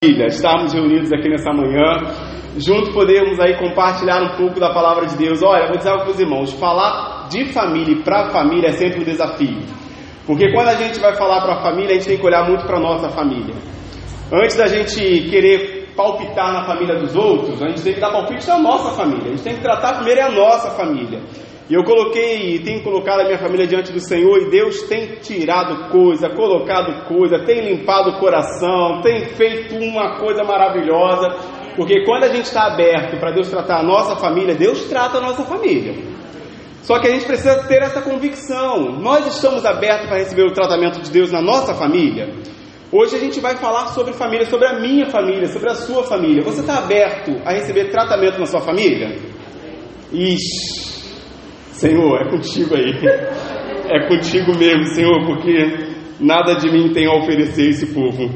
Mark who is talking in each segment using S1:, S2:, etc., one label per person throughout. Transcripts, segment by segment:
S1: Filha, estarmos reunidos aqui nessa manhã, juntos podermos aí compartilhar um pouco da palavra de Deus. Olha, vou dizer algo para os irmãos, falar de família e para a família é sempre um desafio. Porque quando a gente vai falar para a família, a gente tem que olhar muito para a nossa família. Antes da gente querer palpitar na família dos outros, a gente tem que dar palpite na nossa família. A gente tem que tratar primeiro a nossa família. E eu coloquei, tenho colocado a minha família diante do Senhor e Deus tem tirado coisa, colocado coisa, tem limpado o coração, tem feito uma coisa maravilhosa. Porque quando a gente está aberto para Deus tratar a nossa família, Deus trata a nossa família. Só que a gente precisa ter essa convicção. Nós estamos abertos para receber o tratamento de Deus na nossa família. Hoje a gente vai falar sobre família, sobre a minha família, sobre a sua família. Você está aberto a receber tratamento na sua família? Ixi, Senhor, é contigo aí. É contigo mesmo, Senhor, porque nada de mim tem a oferecer esse povo.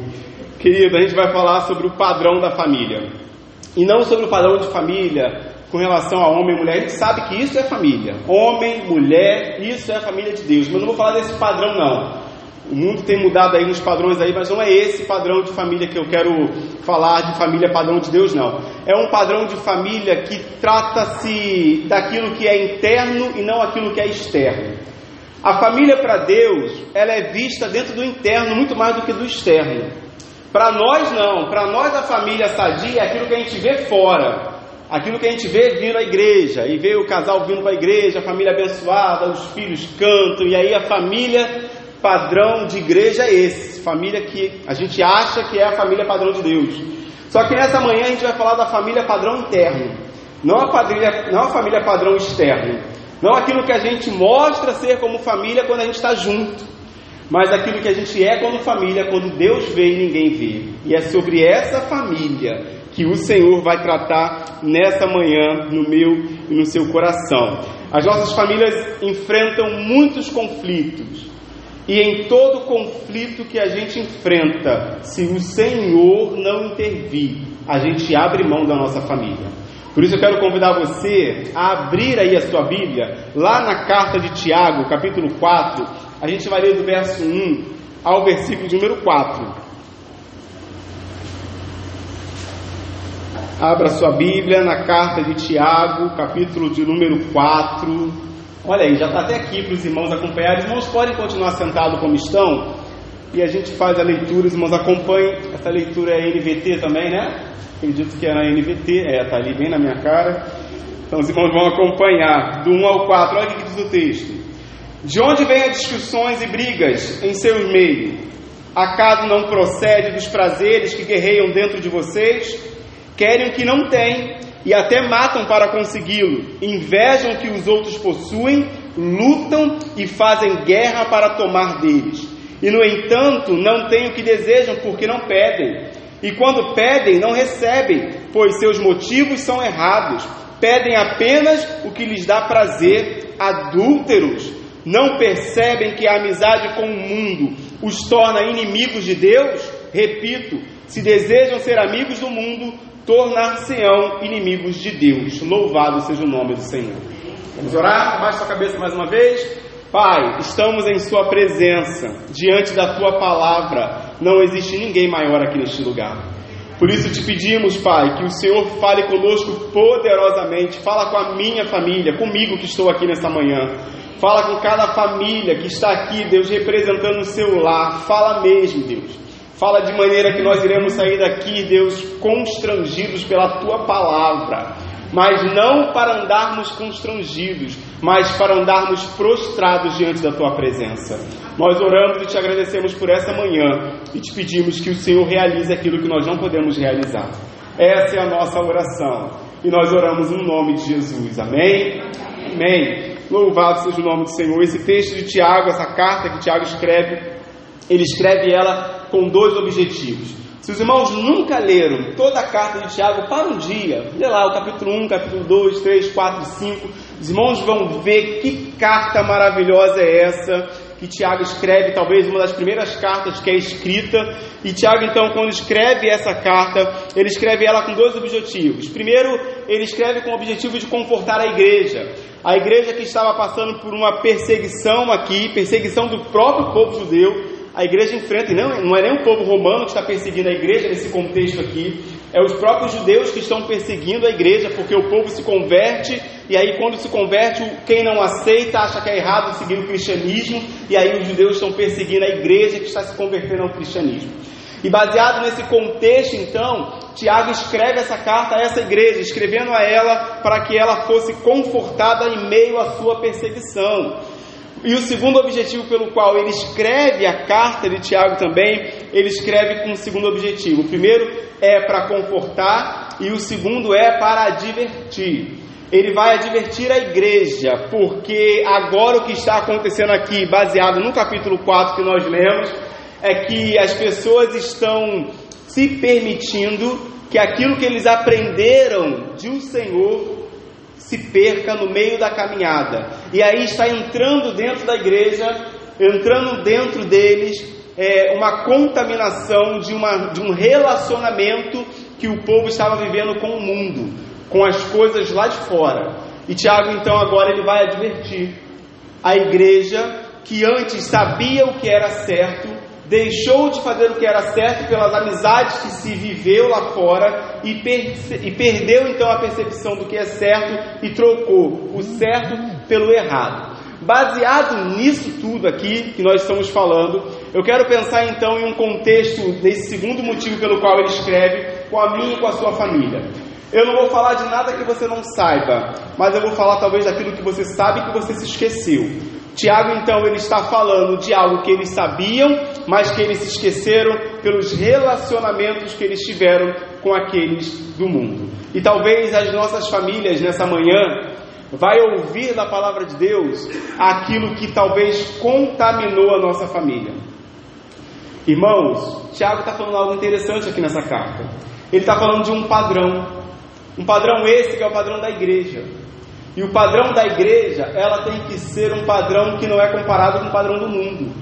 S1: Querido, a gente vai falar sobre o padrão da família. E não sobre o padrão de família com relação a homem e mulher. A gente sabe que isso é família. Homem, mulher, isso é a família de Deus. Mas não vou falar desse padrão, não. O mundo tem mudado aí nos padrões aí, mas não é esse padrão de família que eu quero falar de família padrão de Deus, não. É um padrão de família que trata-se daquilo que é interno e não aquilo que é externo. A família para Deus, ela é vista dentro do interno muito mais do que do externo. Para nós não, para nós a família sadia é aquilo que a gente vê fora. Aquilo que a gente vê vindo à igreja, e vê o casal vindo para a igreja, a família abençoada, os filhos cantam, e aí a família padrão de igreja é esse, família que a gente acha que é a família padrão de Deus. Só que nessa manhã a gente vai falar da família padrão interno, não a, família, não a família padrão externo, não aquilo que a gente mostra ser como família quando a gente está junto, mas aquilo que a gente é como família quando Deus vê e ninguém vê. E é sobre essa família que o Senhor vai tratar nessa manhã no meu e no seu coração. As nossas famílias enfrentam muitos conflitos, e em todo conflito que a gente enfrenta, se o Senhor não intervir, a gente abre mão da nossa família. Por isso eu quero convidar você a abrir aí a sua Bíblia, lá na carta de Tiago, capítulo 4, a gente vai ler do verso 1 ao versículo número 4. Abra sua Bíblia na carta de Tiago, capítulo de número 4. Olha aí, já está até aqui para os irmãos acompanharem. Os irmãos podem continuar sentados como estão e a gente faz a leitura, os irmãos acompanhem. Essa leitura é NVT também, né? Acredito que é NVT, é, está ali bem na minha cara. Então os irmãos vão acompanhar, do 1 ao 4. Olha o que diz o texto. De onde vêm as discussões e brigas em seus meios? Acaso não procede dos prazeres que guerreiam dentro de vocês? Querem o que não têm e até matam para consegui-lo, invejam o que os outros possuem, lutam e fazem guerra para tomar deles. E no entanto, não têm o que desejam porque não pedem. E quando pedem, não recebem, pois seus motivos são errados. Pedem apenas o que lhes dá prazer. Adúlteros não percebem que a amizade com o mundo os torna inimigos de Deus? Repito, se desejam ser amigos do mundo, tornar-se-ão inimigos de Deus. Louvado seja o nome do Senhor. Vamos orar? Abaixe sua cabeça mais uma vez. Pai, estamos em Sua presença, diante da Tua palavra. Não existe ninguém maior aqui neste lugar. Por isso te pedimos, Pai, que o Senhor fale conosco poderosamente. Fala com a minha família, comigo que estou aqui nessa manhã. Fala com cada família que está aqui, Deus, representando o seu lar. Fala mesmo, Deus. Fala de maneira que nós iremos sair daqui, Deus, constrangidos pela tua palavra, mas não para andarmos constrangidos, mas para andarmos prostrados diante da tua presença. Nós oramos e te agradecemos por essa manhã e te pedimos que o Senhor realize aquilo que nós não podemos realizar. Essa é a nossa oração e nós oramos no nome de Jesus. Amém? Amém. Louvado seja o nome do Senhor. Esse texto de Tiago, essa carta que Tiago escreve, ele escreve ela com dois objetivos. Se os irmãos nunca leram toda a carta de Tiago, para um dia, lê lá o capítulo 1, capítulo 2, 3, 4 5. Os irmãos vão ver que carta maravilhosa é essa que Tiago escreve, talvez uma das primeiras cartas que é escrita. E Tiago, então, quando escreve essa carta, ele escreve ela com dois objetivos. Primeiro, ele escreve com o objetivo de confortar a igreja. A igreja que estava passando por uma perseguição aqui, perseguição do próprio povo judeu, a igreja enfrenta, e não, não é nem o povo romano que está perseguindo a igreja nesse contexto aqui, é os próprios judeus que estão perseguindo a igreja, porque o povo se converte, e aí quando se converte, quem não aceita acha que é errado seguir o cristianismo, e aí os judeus estão perseguindo a igreja que está se convertendo ao cristianismo. E baseado nesse contexto, então, Tiago escreve essa carta a essa igreja, escrevendo a ela para que ela fosse confortada em meio à sua perseguição. E o segundo objetivo pelo qual ele escreve a carta de Tiago também, ele escreve com um segundo objetivo. O primeiro é para confortar e o segundo é para advertir. Ele vai advertir a igreja, porque agora o que está acontecendo aqui, baseado no capítulo 4 que nós lemos, é que as pessoas estão se permitindo que aquilo que eles aprenderam de um Senhor se perca no meio da caminhada. E aí está entrando dentro da igreja, entrando dentro deles, é, uma contaminação de, uma, de um relacionamento que o povo estava vivendo com o mundo, com as coisas lá de fora. E Tiago, então, agora ele vai advertir a igreja que antes sabia o que era certo, deixou de fazer o que era certo pelas amizades que se viveu lá fora e, e, perdeu então a percepção do que é certo e trocou o certo pelo errado. Baseado nisso tudo aqui que nós estamos falando, eu quero pensar então em um contexto desse segundo motivo pelo qual ele escreve com a minha e com a sua família. Eu não vou falar de nada que você não saiba, mas eu vou falar talvez daquilo que você sabe que você se esqueceu. Tiago, então, ele está falando de algo que eles sabiam, mas que eles se esqueceram pelos relacionamentos que eles tiveram com aqueles do mundo. E talvez as nossas famílias nessa manhã vai ouvir da palavra de Deus aquilo que talvez contaminou a nossa família. Irmãos, Tiago está falando algo interessante aqui nessa carta. Ele está falando de um padrão, um padrão esse que é o padrão da igreja. E o padrão da igreja, ela tem que ser um padrão que não é comparado com o padrão do mundo.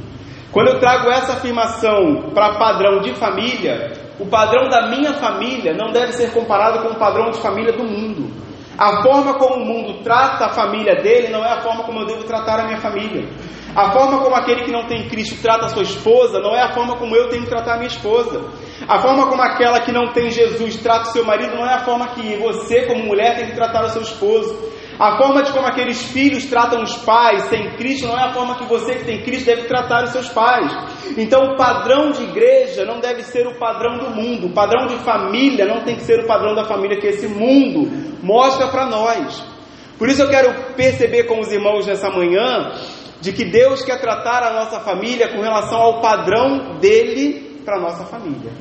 S1: Quando eu trago essa afirmação para padrão de família, o padrão da minha família não deve ser comparado com o padrão de família do mundo. A forma como o mundo trata a família dele não é a forma como eu devo tratar a minha família. A forma como aquele que não tem Cristo trata a sua esposa não é a forma como eu tenho que tratar a minha esposa. A forma como aquela que não tem Jesus trata o seu marido não é a forma que você, como mulher, tem que tratar o seu esposo. A forma de como aqueles filhos tratam os pais sem Cristo não é a forma que você que tem Cristo deve tratar os seus pais. Então, o padrão de igreja não deve ser o padrão do mundo. O padrão de família não tem que ser o padrão da família que esse mundo mostra para nós. Por isso eu quero perceber com os irmãos nessa manhã de que Deus quer tratar a nossa família com relação ao padrão dele para a nossa família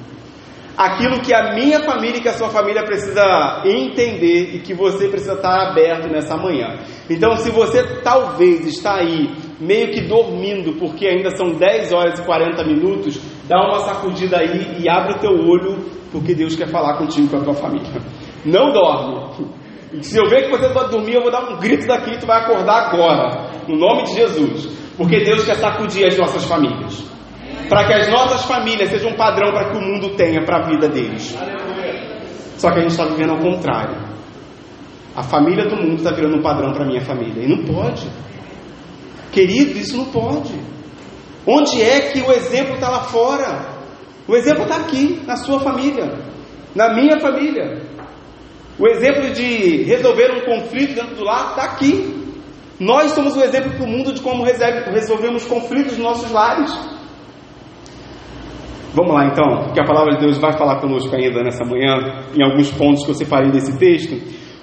S1: aquilo que a minha família e que a sua família precisa entender e que você precisa estar aberto nessa manhã. Então, se você talvez está aí meio que dormindo, porque ainda são 10 horas e 40 minutos, dá uma sacudida aí e abre o teu olho, porque Deus quer falar contigo e com a tua família. Não dorme. Se eu ver que você vai dormir, eu vou dar um grito daqui e tu vai acordar agora, no nome de Jesus, porque Deus quer sacudir as nossas famílias para que as nossas famílias sejam um padrão para que o mundo tenha para a vida deles. Só que a gente está vivendo ao contrário. A família do mundo está virando um padrão para a minha família. E não pode. Querido, isso não pode. Onde é que o exemplo está lá fora? O exemplo está aqui, na sua família, na minha família. O exemplo de resolver um conflito dentro do lar está aqui. Nós somos o exemplo para o mundo de como resolvemos conflitos nos nossos lares. Vamos lá então, que a palavra de Deus vai falar conosco ainda nessa manhã, em alguns pontos que eu separei desse texto,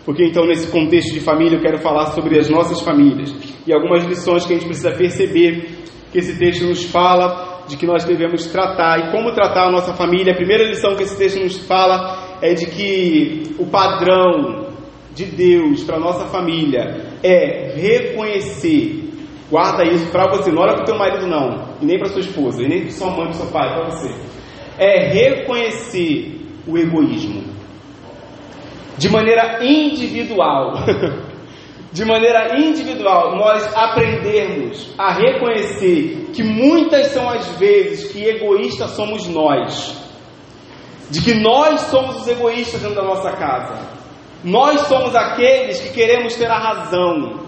S1: porque então nesse contexto de família eu quero falar sobre as nossas famílias e algumas lições que a gente precisa perceber que esse texto nos fala de que nós devemos tratar e como tratar a nossa família. A primeira lição que esse texto nos fala é de que o padrão de Deus para nossa família é reconhecer Guarda isso para você, não olha para o teu marido não, e nem para sua esposa, e nem para sua mãe, para seu pai, para você. É reconhecer o egoísmo de maneira individual. de maneira individual, nós aprendermos a reconhecer que muitas são as vezes que egoístas somos nós. De que nós somos os egoístas dentro da nossa casa. Nós somos aqueles que queremos ter a razão.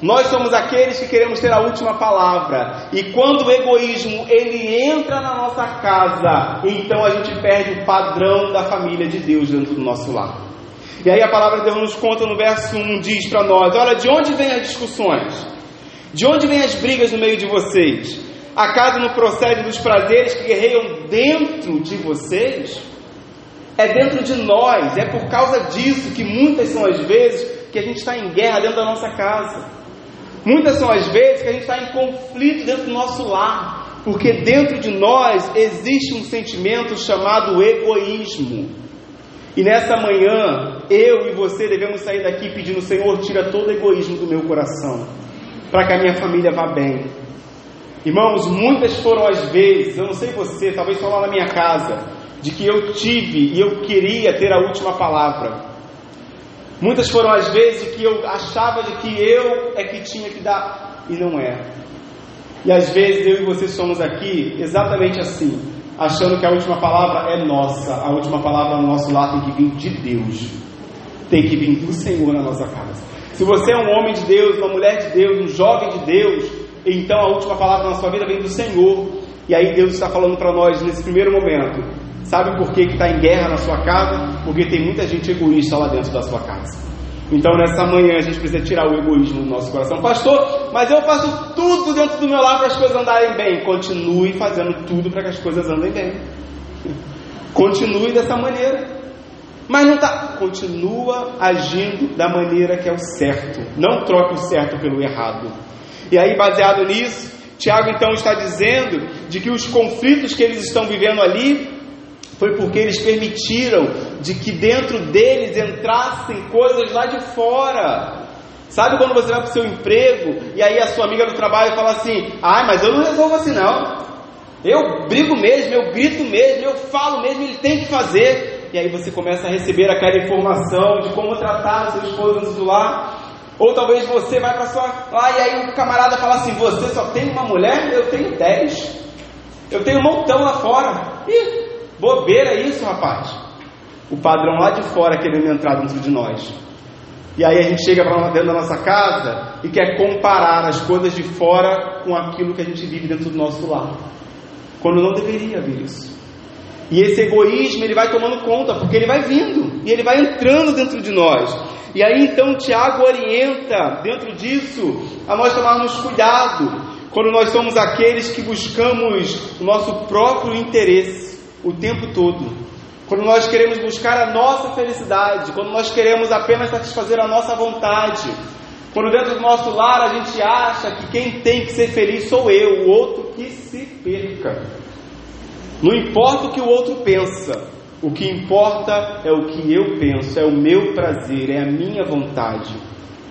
S1: Nós somos aqueles que queremos ter a última palavra. E quando o egoísmo ele entra na nossa casa, então a gente perde o padrão da família de Deus dentro do nosso lar. E aí a palavra de Deus nos conta no verso 1 diz para nós: "Olha, de onde vêm as discussões? De onde vêm as brigas no meio de vocês? Acaso não procede dos prazeres que guerreiam dentro de vocês?" É dentro de nós, é por causa disso que muitas são as vezes que a gente está em guerra dentro da nossa casa. Muitas são as vezes que a gente está em conflito dentro do nosso lar, porque dentro de nós existe um sentimento chamado egoísmo. E nessa manhã, eu e você devemos sair daqui pedindo: Senhor, tira todo o egoísmo do meu coração, para que a minha família vá bem. Irmãos, muitas foram as vezes, eu não sei você, talvez só lá na minha casa, de que eu tive e eu queria ter a última palavra. Muitas foram as vezes que eu achava de que eu é que tinha que dar e não é. E às vezes eu e você somos aqui exatamente assim, achando que a última palavra é nossa, a última palavra no nosso lar tem que vir de Deus, tem que vir do Senhor na nossa casa. Se você é um homem de Deus, uma mulher de Deus, um jovem de Deus, então a última palavra na sua vida vem do Senhor. E aí Deus está falando para nós nesse primeiro momento: Sabe por que está em guerra na sua casa? Porque tem muita gente egoísta lá dentro da sua casa. Então nessa manhã a gente precisa tirar o egoísmo do nosso coração. Pastor, mas eu faço tudo dentro do meu lar para as coisas andarem bem. Continue fazendo tudo para que as coisas andem bem. Continue dessa maneira. Mas não está. Continua agindo da maneira que é o certo. Não troque o certo pelo errado. E aí, baseado nisso, Tiago então está dizendo de que os conflitos que eles estão vivendo ali foi porque eles permitiram de que dentro deles entrassem coisas lá de fora. Sabe quando você vai para o seu emprego e aí a sua amiga do trabalho fala assim: "Ah, mas eu não resolvo assim não. Eu brigo mesmo, eu grito mesmo, eu falo mesmo, ele tem que fazer". E aí você começa a receber aquela informação de como tratar o seu esposo antes do lar. Ou talvez você vai para sua lá e aí o camarada fala assim: "Você só tem uma mulher? Eu tenho dez. Eu tenho um montão lá fora". Ih, Bobeira isso, rapaz. O padrão lá de fora querendo entrar dentro de nós. E aí a gente chega para dentro da nossa casa e quer comparar as coisas de fora com aquilo que a gente vive dentro do nosso lar. Quando não deveria haver isso. E esse egoísmo ele vai tomando conta, porque ele vai vindo e ele vai entrando dentro de nós. E aí então Tiago orienta dentro disso a nós tomarmos cuidado quando nós somos aqueles que buscamos o nosso próprio interesse o tempo todo. Quando nós queremos buscar a nossa felicidade, quando nós queremos apenas satisfazer a nossa vontade, quando dentro do nosso lar a gente acha que quem tem que ser feliz sou eu, o outro que se perca. Não importa o que o outro pensa, o que importa é o que eu penso, é o meu prazer, é a minha vontade,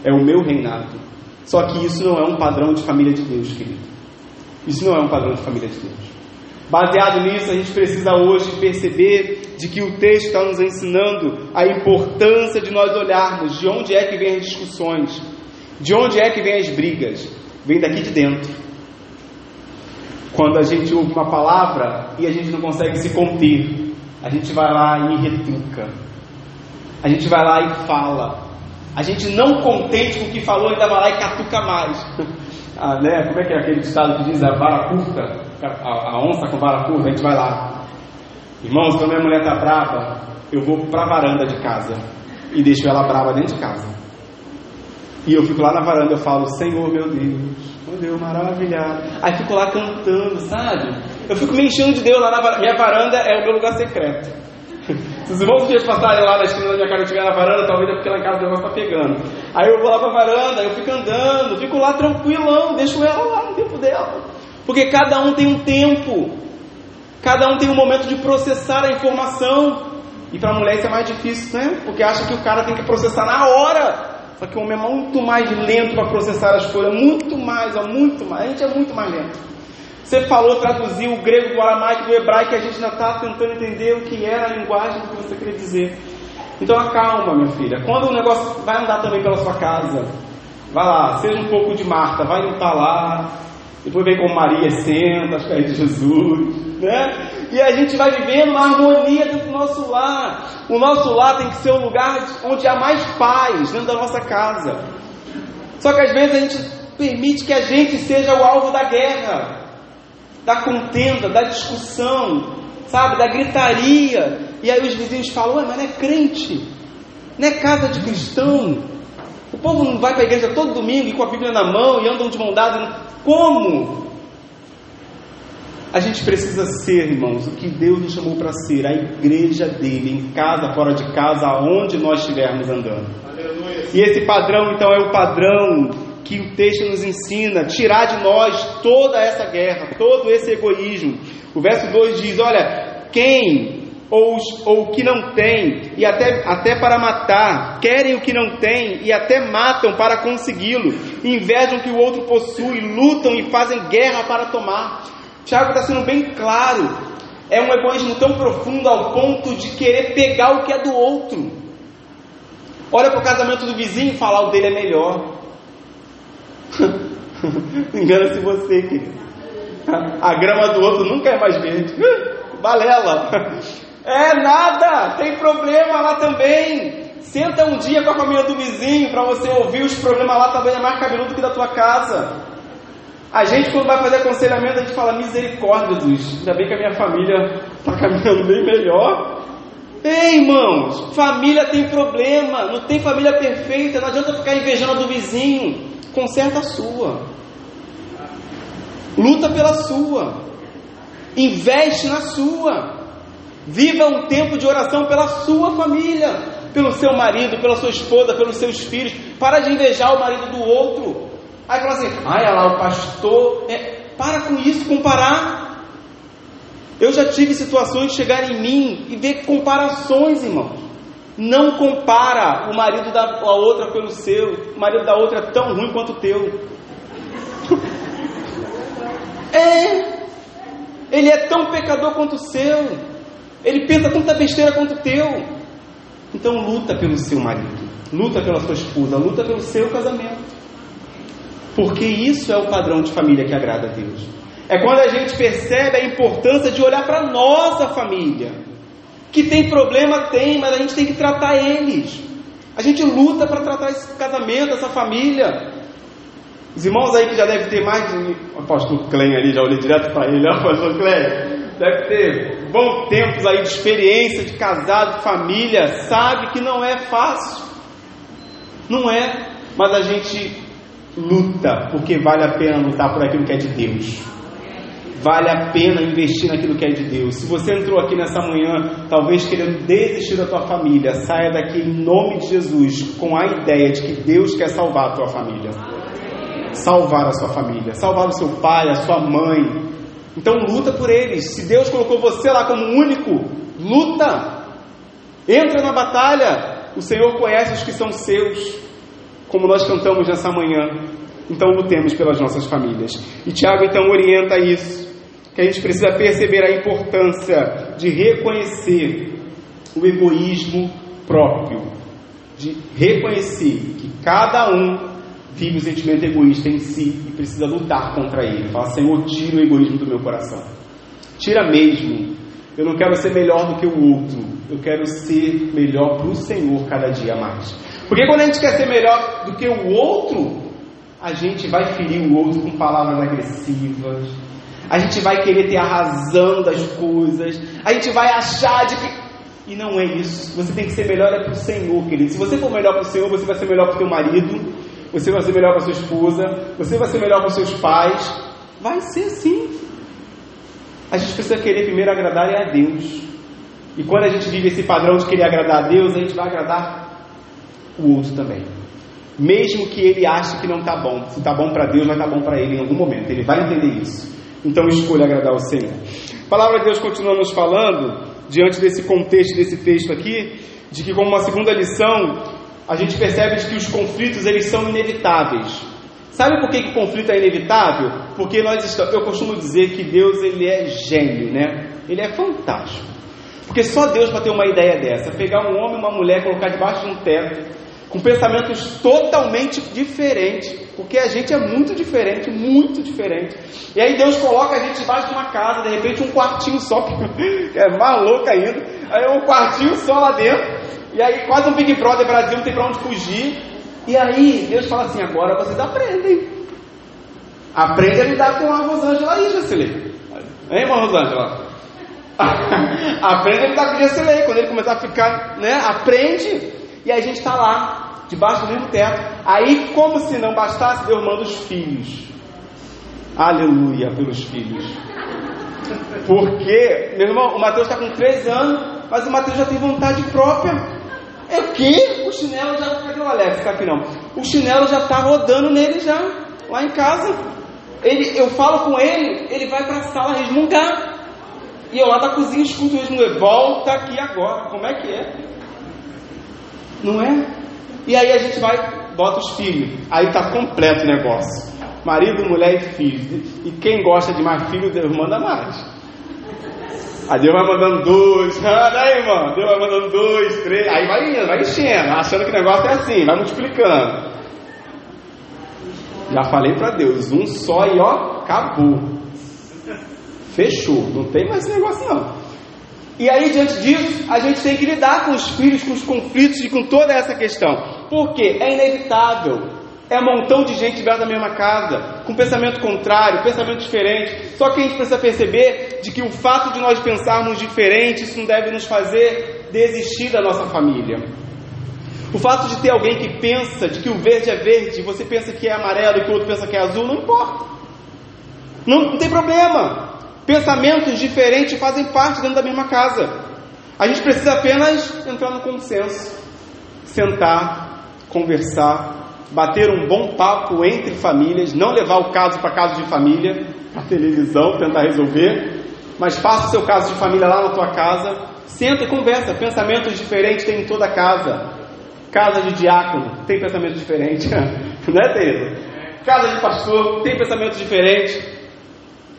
S1: é o meu reinado. Só que isso não é um padrão de família de Deus, querido. Isso não é um padrão de família de Deus. Baseado nisso, a gente precisa hoje perceber de que o texto está nos ensinando a importância de nós olharmos de onde é que vêm as discussões, de onde é que vêm as brigas. Vem daqui de dentro. Quando a gente ouve uma palavra e a gente não consegue se conter, a gente vai lá e retruca. A gente vai lá e fala. A gente não contente com o que falou, ainda vai lá e catuca mais. ah, né? Como é que é aquele ditado que diz a vara curta? A, a onça com vara curta, a gente vai lá. Irmãos, quando minha mulher está brava, eu vou para a varanda de casa e deixo ela brava dentro de casa. E eu fico lá na varanda, eu falo, Senhor meu Deus, meu Deus, maravilhado. Aí fico lá cantando, sabe? Eu fico me enchendo de Deus lá na varanda. Minha varanda é o meu lugar secreto. Se os irmãos dias passarem lá na esquina da minha casa e estiver na varanda, talvez é porque lá em casa o negócio está pegando. Aí eu vou lá para a varanda, eu fico andando, fico lá tranquilão, deixo ela lá no tempo dela. Porque cada um tem um tempo, cada um tem um momento de processar a informação. E para a mulher isso é mais difícil, né? Porque acha que o cara tem que processar na hora. Só que o homem é muito mais lento para processar as coisas, muito mais, ó, muito mais. A gente é muito mais lento. Você falou, traduziu o grego do aramaico do hebraico, a gente ainda está tentando entender o que era a linguagem que você queria dizer. Então acalma, minha filha. Quando o negócio vai andar também pela sua casa, vai lá, seja um pouco de Marta, vai lutar lá, depois vem com Maria, senta aos pés de Jesus, né? E a gente vai vivendo uma harmonia dentro do nosso lar. O nosso lar tem que ser um lugar onde há mais paz dentro da nossa casa. Só que às vezes a gente permite que a gente seja o alvo da guerra, da contenda, da discussão, sabe, da gritaria. E aí os vizinhos falam: Ué, mas não é crente, não é casa de cristão. O povo não vai para a igreja todo domingo e com a Bíblia na mão e andam de mão dada. Como? A gente precisa ser, irmãos, o que Deus nos chamou para ser, a igreja dele, em casa, fora de casa, aonde nós estivermos andando. Aleluia. E esse padrão, então, é o padrão que o texto nos ensina, tirar de nós toda essa guerra, todo esse egoísmo. O verso 2 diz: Olha, quem ou, ou o que não tem, e até, até para matar, querem o que não tem e até matam para consegui-lo, invejam o que o outro possui, lutam e fazem guerra para tomar. Tiago está sendo bem claro, é um egoísmo tão profundo ao ponto de querer pegar o que é do outro. Olha para o casamento do vizinho e falar o dele é melhor. Engana-se você, querido. A grama do outro nunca é mais verde. Balela. É nada, tem problema lá também. Senta um dia com a família do vizinho para você ouvir os problemas lá também é mais cabeludo que da tua casa. A gente, quando vai fazer aconselhamento, a gente fala: misericórdia, Jesus. Ainda bem que a minha família está caminhando bem melhor. Ei, irmãos, família tem problema, não tem família perfeita, não adianta ficar invejando a do vizinho. Conserta a sua. Luta pela sua. Investe na sua. Viva um tempo de oração pela sua família, pelo seu marido, pela sua esposa, pelos seus filhos. Para de invejar o marido do outro. Aí fala assim: ai, olha lá, o pastor. É, para com isso, comparar. Eu já tive situações de chegar em mim e ver comparações, irmão. Não compara o marido da outra pelo seu. O marido da outra é tão ruim quanto o teu. é. Ele é tão pecador quanto o seu. Ele pensa tanta besteira quanto o teu. Então luta pelo seu marido, luta pela sua esposa, luta pelo seu casamento. Porque isso é o padrão de família que agrada a Deus. É quando a gente percebe a importância de olhar para a nossa família. Que tem problema, tem, mas a gente tem que tratar eles. A gente luta para tratar esse casamento, essa família. Os irmãos aí que já devem ter mais de. O apóstolo Clem ali, já olhei direto para ele, ó, apóstolo Clem. Deve ter bons tempos aí de experiência, de casado, de família, sabe que não é fácil. Não é, mas a gente luta, porque vale a pena lutar por aquilo que é de Deus. Vale a pena investir naquilo que é de Deus. Se você entrou aqui nessa manhã, talvez querendo desistir da tua família, saia daqui em nome de Jesus com a ideia de que Deus quer salvar a tua família. Salvar a sua família, salvar o seu pai, a sua mãe. Então luta por eles. Se Deus colocou você lá como único, luta. Entra na batalha. O Senhor conhece os que são seus como nós cantamos nessa manhã. Então lutemos pelas nossas famílias. E Tiago então orienta isso, que a gente precisa perceber a importância de reconhecer o egoísmo próprio, de reconhecer que cada um vive o sentimento egoísta em si e precisa lutar contra ele. Fala, Senhor, tira o egoísmo do meu coração. Tira mesmo. Eu não quero ser melhor do que o outro. Eu quero ser melhor para o Senhor cada dia mais. Porque quando a gente quer ser melhor do que o outro, a gente vai ferir o outro com palavras agressivas, a gente vai querer ter a razão das coisas, a gente vai achar de que. E não é isso. Você tem que ser melhor é para o Senhor, querido. Se você for melhor para o Senhor, você vai ser melhor para o seu marido, você vai ser melhor para sua esposa, você vai ser melhor para seus pais. Vai ser assim. A gente precisa querer primeiro agradar a Deus. E quando a gente vive esse padrão de querer agradar a Deus, a gente vai agradar o outro também. Mesmo que ele ache que não está bom. Se está bom para Deus, vai estar tá bom para ele em algum momento. Ele vai entender isso. Então escolha agradar ao Senhor. A palavra de Deus continua nos falando, diante desse contexto, desse texto aqui, de que como uma segunda lição, a gente percebe que os conflitos eles são inevitáveis. Sabe por que, que o conflito é inevitável? Porque nós estamos, eu costumo dizer que Deus ele é gênio, né? Ele é fantástico. Porque só Deus para ter uma ideia dessa, pegar um homem e uma mulher, colocar debaixo de um teto, com pensamentos totalmente diferentes, porque a gente é muito diferente, muito diferente. E aí Deus coloca a gente debaixo de uma casa, de repente um quartinho só, que é mais louco ainda, aí um quartinho só lá dentro, e aí quase um Big Brother Brasil, não tem para onde fugir. E aí Deus fala assim: agora vocês aprendem. Aprende a lidar com a Rosângela aí, Jacilei. Hein, irmã Rosângela? aprende a lidar com o. Quando ele começar a ficar, né? Aprende. E aí a gente está lá, debaixo do mesmo teto. Aí, como se não bastasse, Deus manda os filhos. Aleluia pelos filhos. Porque, meu irmão, o Mateus está com 13 anos, mas o Mateus já tem vontade própria. É o quê? O chinelo já. Cadê o Alex? Tá aqui não. O chinelo já está rodando nele já, lá em casa. Ele, eu falo com ele, ele vai para a sala resmungar. E eu lá da cozinha escuto resmungar. Volta aqui agora. Como é que é? Não é? E aí a gente vai, bota os filhos. Aí tá completo o negócio. Marido, mulher e filhos. E quem gosta de mais filhos, Deus manda mais. Aí Deus vai mandando dois, ah, daí, irmão, Deus vai mandando dois, três, aí vai indo, vai enchendo, achando que o negócio é assim, vai multiplicando. Já falei para Deus, um só e ó, acabou. Fechou, não tem mais esse negócio não. E aí, diante disso, a gente tem que lidar com os filhos, com os conflitos e com toda essa questão. Porque é inevitável. É um montão de gente dentro da mesma casa, com pensamento contrário, pensamento diferente. Só que a gente precisa perceber de que o fato de nós pensarmos diferente, isso não deve nos fazer desistir da nossa família. O fato de ter alguém que pensa de que o verde é verde, você pensa que é amarelo e que o outro pensa que é azul, não importa. Não, não tem problema. Pensamentos diferentes fazem parte dentro da mesma casa. A gente precisa apenas entrar no consenso, sentar, conversar, bater um bom papo entre famílias, não levar o caso para caso de família, para televisão, tentar resolver, mas faça o seu caso de família lá na tua casa, senta e conversa. Pensamentos diferentes tem em toda casa. Casa de diácono tem pensamento diferente, não é, Tereza? Casa de pastor tem pensamento diferente.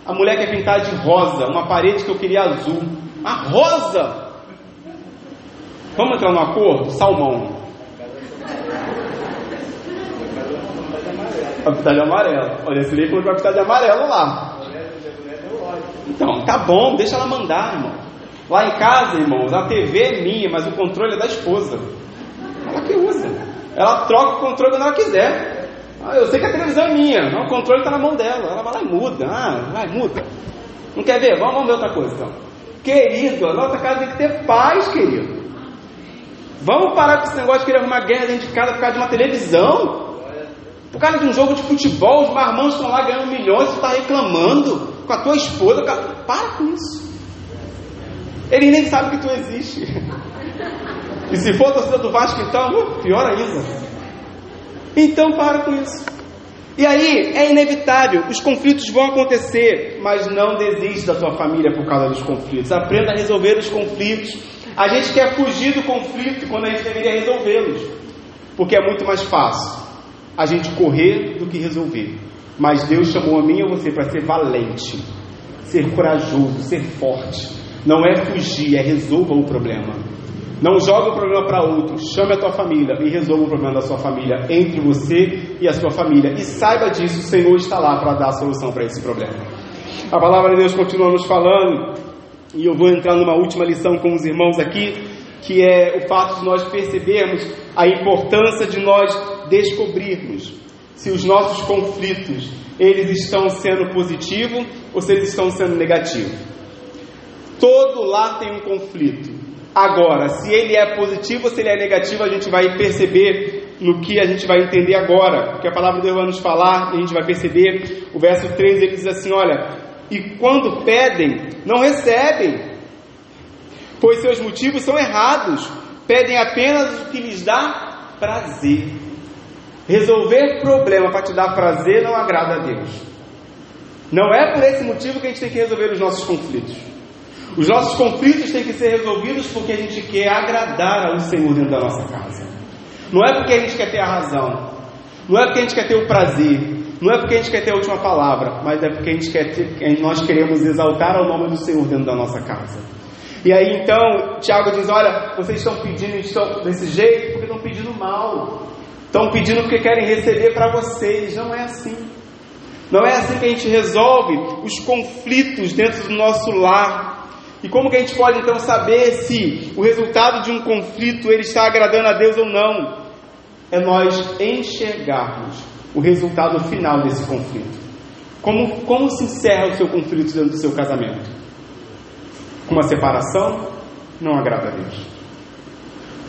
S1: A mulher quer pintar de rosa, uma parede que eu queria azul. A rosa! Vamos entrar no acordo? Salmão. Vai pintar de amarelo. Olha, esse livro vai pintar de amarelo lá. Então, tá bom, deixa ela mandar, irmão. Lá em casa, irmãos, a TV é minha, mas o controle é da esposa. Ela que usa. Ela troca o controle quando ela quiser. Ah, eu sei que a televisão é minha, mas o controle está na mão dela. Ela vai lá e muda. Ah, vai, muda. Não quer ver? Vamos, vamos ver outra coisa então. Querido, a nossa casa tem que ter paz, querido. Vamos parar com esse negócio de querer arrumar guerra dentro de casa por causa de uma televisão. Por causa de um jogo de futebol, os marmãos estão lá ganhando milhões, você está reclamando com a tua esposa. Para com isso. Ele nem sabe que tu existe. E se for a torcida do Vasco, então, uh, pior ainda. Então para com isso. E aí é inevitável, os conflitos vão acontecer, mas não desiste da tua família por causa dos conflitos. Aprenda a resolver os conflitos. A gente quer fugir do conflito quando a gente deveria resolvê-los, porque é muito mais fácil a gente correr do que resolver. Mas Deus chamou a mim e a você para ser valente, ser corajoso, ser forte. Não é fugir, é resolva o problema. Não joga o problema para outro, chame a tua família e resolva o problema da sua família entre você e a sua família. E saiba disso, o Senhor está lá para dar a solução para esse problema. A palavra de Deus continua nos falando, e eu vou entrar numa última lição com os irmãos aqui, que é o fato de nós percebermos a importância de nós descobrirmos se os nossos conflitos eles estão sendo positivos ou se eles estão sendo negativos. Todo lar tem um conflito. Agora, se ele é positivo ou se ele é negativo, a gente vai perceber no que a gente vai entender agora, porque a palavra de Deus vai nos falar, e a gente vai perceber. O verso 3 ele diz assim: Olha, e quando pedem, não recebem, pois seus motivos são errados, pedem apenas o que lhes dá prazer. Resolver problema para te dar prazer não agrada a Deus. Não é por esse motivo que a gente tem que resolver os nossos conflitos. Os nossos conflitos têm que ser resolvidos porque a gente quer agradar ao Senhor dentro da nossa casa. Não é porque a gente quer ter a razão. Não é porque a gente quer ter o prazer. Não é porque a gente quer ter a última palavra, mas é porque a gente quer ter, nós queremos exaltar o nome do Senhor dentro da nossa casa. E aí então, Tiago diz: Olha, vocês estão pedindo estão desse jeito porque estão pedindo mal. Estão pedindo porque querem receber para vocês. Não é assim. Não é assim que a gente resolve os conflitos dentro do nosso lar. E como que a gente pode então saber se o resultado de um conflito ele está agradando a Deus ou não? é nós enxergarmos o resultado final desse conflito. Como, como se encerra o seu conflito dentro do seu casamento? Com uma separação? Não agrada a Deus.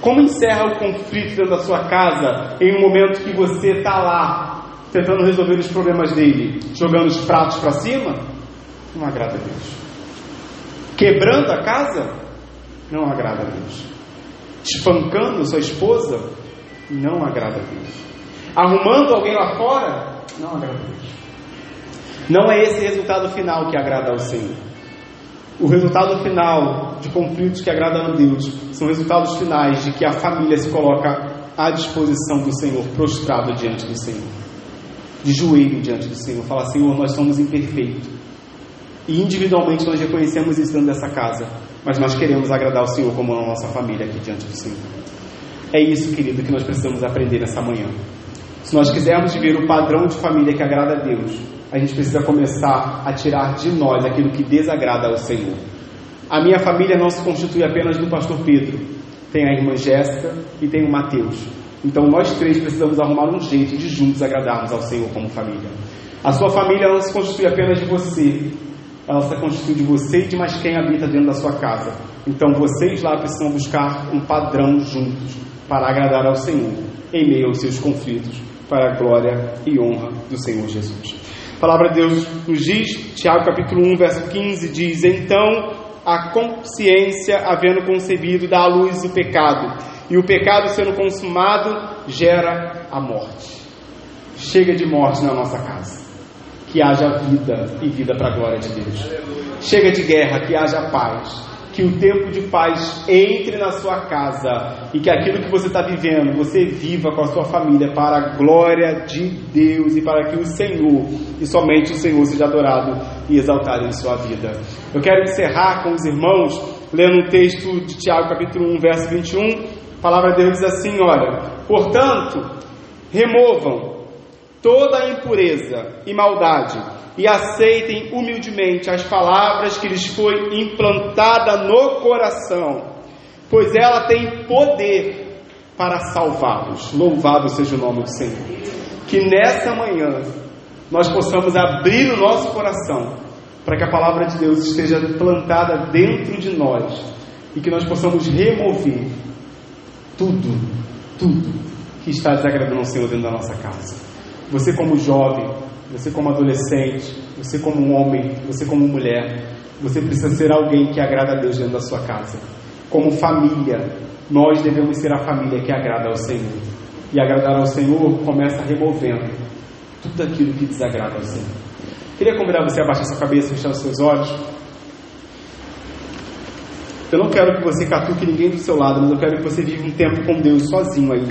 S1: Como encerra o conflito dentro da sua casa em um momento que você está lá tentando resolver os problemas dele, jogando os pratos para cima? Não agrada a Deus. Quebrando a casa? Não agrada a Deus. Espancando sua esposa? Não agrada a Deus. Arrumando alguém lá fora? Não agrada a Deus. Não é esse resultado final que agrada ao Senhor. O resultado final de conflitos que agradam a Deus são resultados finais de que a família se coloca à disposição do Senhor, prostrado diante do Senhor, de joelho diante do Senhor, fala: Senhor, nós somos imperfeitos. E individualmente nós reconhecemos isso dentro dessa casa, mas nós queremos agradar o Senhor como a nossa família aqui diante do Senhor. É isso, querido, que nós precisamos aprender nessa manhã. Se nós quisermos viver o padrão de família que agrada a Deus, a gente precisa começar a tirar de nós aquilo que desagrada ao Senhor. A minha família não se constitui apenas do pastor Pedro, tem a irmã Jéssica e tem o Mateus. Então nós três precisamos arrumar um jeito de juntos agradarmos ao Senhor como família. A sua família não se constitui apenas de você, ela se constitui de você e de mais quem habita dentro da sua casa. Então vocês lá precisam buscar um padrão juntos para agradar ao Senhor em meio aos seus conflitos, para a glória e honra do Senhor Jesus. A palavra de Deus nos diz, Tiago capítulo 1, verso 15, diz: Então a consciência, havendo concebido, dá à luz o pecado, e o pecado sendo consumado, gera a morte. Chega de morte na nossa casa. Que haja vida e vida para a glória de Deus. Chega de guerra, que haja paz que o tempo de paz entre na sua casa e que aquilo que você está vivendo, você viva com a sua família para a glória de Deus e para que o Senhor, e somente o Senhor, seja adorado e exaltado em sua vida. Eu quero encerrar com os irmãos lendo um texto de Tiago, capítulo 1, verso 21. A palavra de Deus diz assim: Olha, portanto, removam toda impureza e maldade e aceitem humildemente as palavras que lhes foi implantada no coração, pois ela tem poder para salvá-los. Louvado seja o nome do Senhor. Que nessa manhã nós possamos abrir o nosso coração para que a palavra de Deus esteja plantada dentro de nós e que nós possamos remover tudo, tudo que está desagradando ao Senhor dentro da nossa casa. Você, como jovem, você como adolescente, você como homem, você como mulher, você precisa ser alguém que agrada a Deus dentro da sua casa. Como família, nós devemos ser a família que agrada ao Senhor. E agradar ao Senhor começa removendo tudo aquilo que desagrada ao Senhor. Queria convidar você a baixar sua cabeça, fechar os seus olhos. Eu não quero que você catuque ninguém do seu lado, mas eu quero que você viva um tempo com Deus sozinho aí.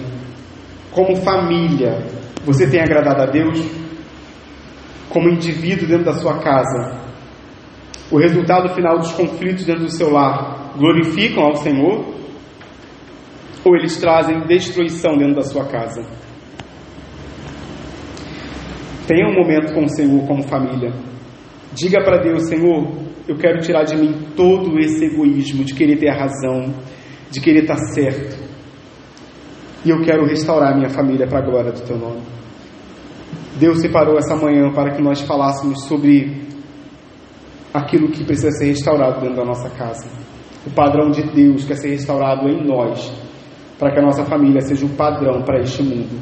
S1: Como família, você tem agradado a Deus? como indivíduo dentro da sua casa. O resultado final dos conflitos dentro do seu lar glorificam ao Senhor ou eles trazem destruição dentro da sua casa? Tenha um momento com o Senhor como família. Diga para Deus, Senhor, eu quero tirar de mim todo esse egoísmo de querer ter a razão, de querer estar certo. E eu quero restaurar minha família para a glória do teu nome. Deus separou essa manhã para que nós falássemos sobre aquilo que precisa ser restaurado dentro da nossa casa. O padrão de Deus quer ser restaurado em nós, para que a nossa família seja o padrão para este mundo.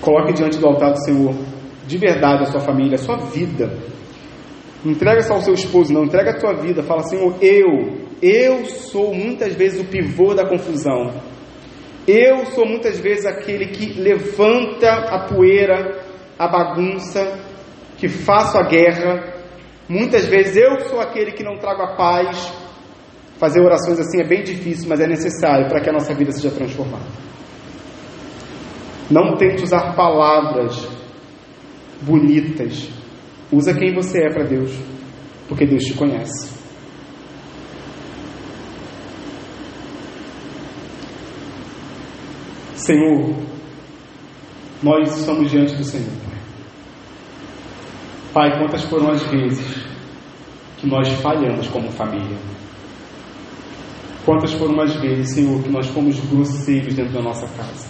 S1: Coloque diante do altar do Senhor, de verdade, a sua família, a sua vida. Entrega só ao seu esposo, não, entrega a tua vida. Fala, Senhor, eu, eu sou muitas vezes o pivô da confusão. Eu sou muitas vezes aquele que levanta a poeira, a bagunça, que faço a guerra. Muitas vezes eu sou aquele que não trago a paz. Fazer orações assim é bem difícil, mas é necessário para que a nossa vida seja transformada. Não tente usar palavras bonitas. Usa quem você é para Deus, porque Deus te conhece. Senhor, nós estamos diante do Senhor, Pai. Pai, quantas foram as vezes que nós falhamos como família? Quantas foram as vezes, Senhor, que nós fomos grosseiros dentro da nossa casa?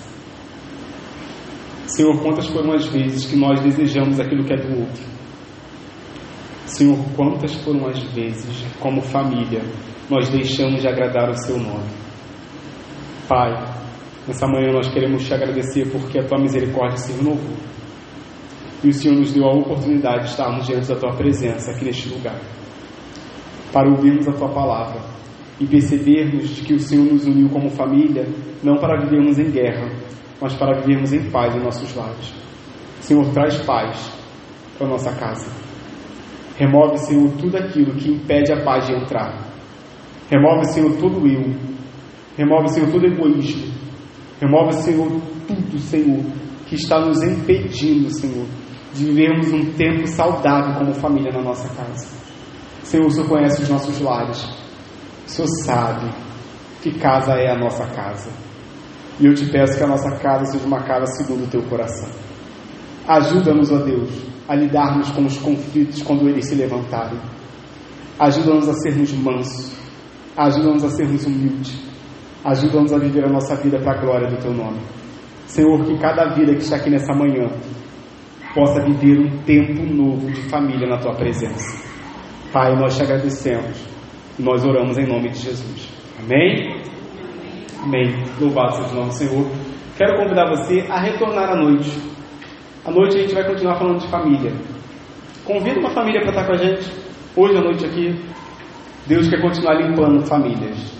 S1: Senhor, quantas foram as vezes que nós desejamos aquilo que é do outro? Senhor, quantas foram as vezes, como família, nós deixamos de agradar o Seu nome? Pai, nessa manhã nós queremos te agradecer porque a Tua misericórdia se renovou. E o Senhor nos deu a oportunidade de estarmos diante da Tua presença aqui neste lugar, para ouvirmos a Tua palavra e percebermos de que o Senhor nos uniu como família, não para vivermos em guerra, mas para vivermos em paz em nossos lares. Senhor, traz paz para nossa casa. Remove, Senhor, tudo aquilo que impede a paz de entrar. Remove, Senhor, todo eu. Remove, Senhor, todo egoísmo. Remove, Senhor, tudo, Senhor, que está nos impedindo, Senhor, de vivermos um tempo saudável como família na nossa casa. Senhor, o Senhor conhece os nossos lares. O Senhor sabe que casa é a nossa casa. E eu te peço que a nossa casa seja uma casa segundo o teu coração. Ajuda-nos, ó Deus, a lidarmos com os conflitos quando eles se levantarem. Ajuda-nos a sermos mansos. Ajuda-nos a sermos humildes. Ajuda-nos a viver a nossa vida para a glória do teu nome. Senhor, que cada vida que está aqui nessa manhã possa viver um tempo novo de família na tua presença. Pai, nós te agradecemos. Nós oramos em nome de Jesus. Amém? Amém. Louvado seja o nome do Senhor. Quero convidar você a retornar à noite. À noite a gente vai continuar falando de família. Convida uma família para estar com a gente. Hoje à noite aqui, Deus quer continuar limpando famílias.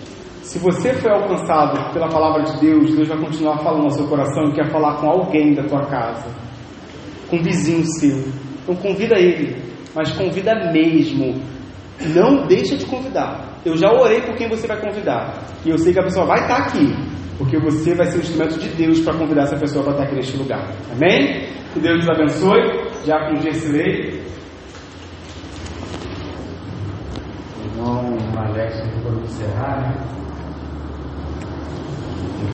S1: Se você foi alcançado pela palavra de Deus, Deus vai continuar falando no seu coração e quer falar com alguém da tua casa, com um vizinho seu. Então convida ele, mas convida mesmo. Não deixa de convidar. Eu já orei por quem você vai convidar. E eu sei que a pessoa vai estar aqui. Porque você vai ser o instrumento de Deus para convidar essa pessoa para estar aqui neste lugar. Amém? Que Deus nos abençoe. Já com Gersilei.
S2: Irmão Alex, quando encerrar, né?